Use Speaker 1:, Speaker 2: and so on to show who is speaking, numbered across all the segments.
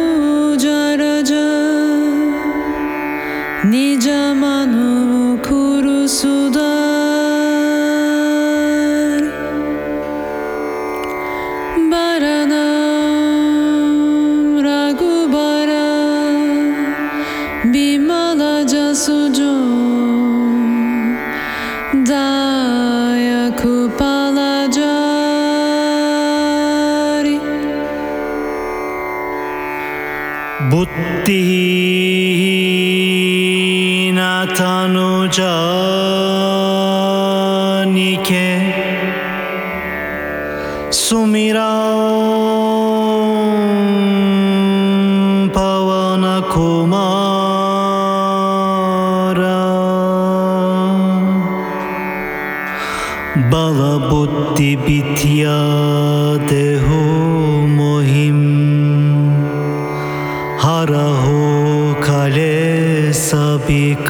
Speaker 1: श्रीगुरुचरणजरज
Speaker 2: निजमनुगुरु सुदा बुद्धिहीनतनुजानिके सुमिरा Bala buddhi bitya deho пик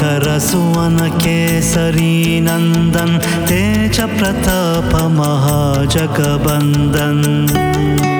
Speaker 1: करसुवनकेसरीनन्दन् ते च प्रतपमहाजगवन्दन्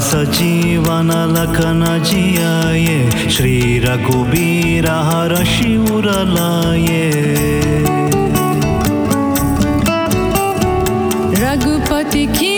Speaker 1: सजीवनलकनजियाये श्रीरघुबीरहर शिवरलाये रघुपति की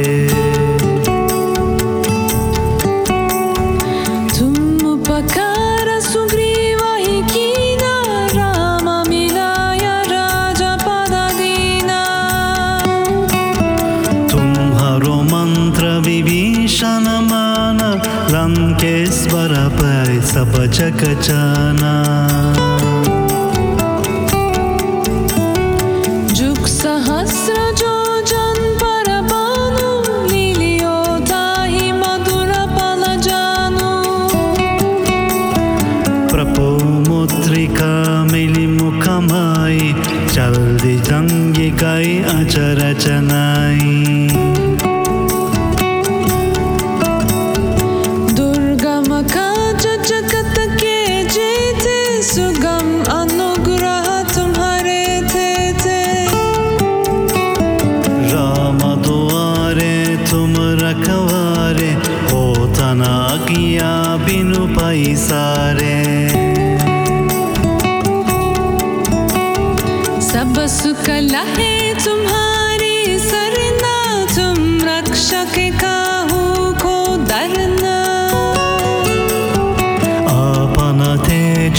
Speaker 2: सब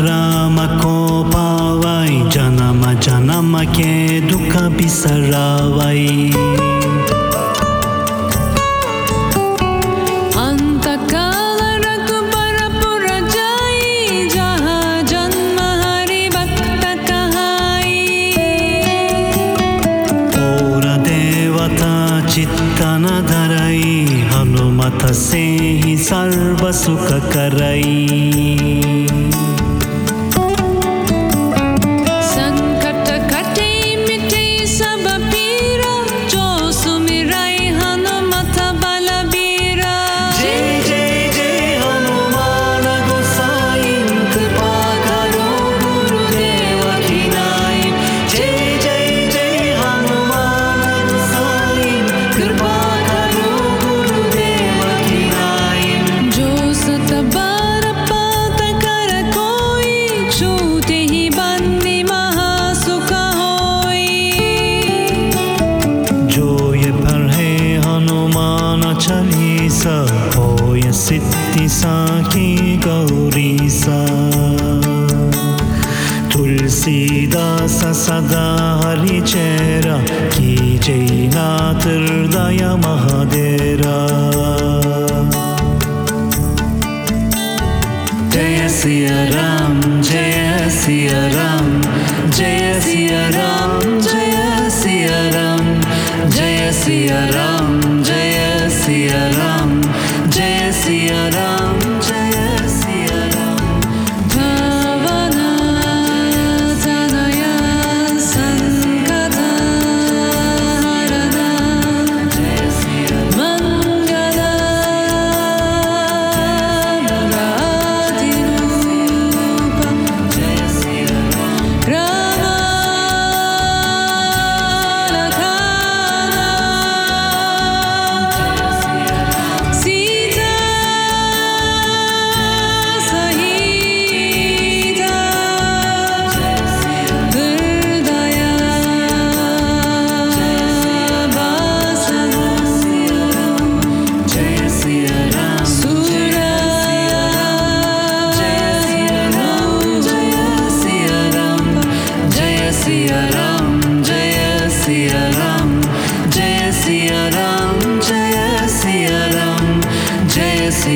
Speaker 2: राम को पावाई जन्म जन्म के दुख बिसरावाई चित्तन धरई हनुमत से ही सर्व सिद्धि साखी गौरी सा। तुलसीदास सदा हरि चेरा। की जय नाथ हृदय महादेरा। जय सिया राम, जय जय सिया राम। जय सिया राम, जय सिया राम। जय सिया राम, जय सिया राम।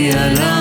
Speaker 2: Yara.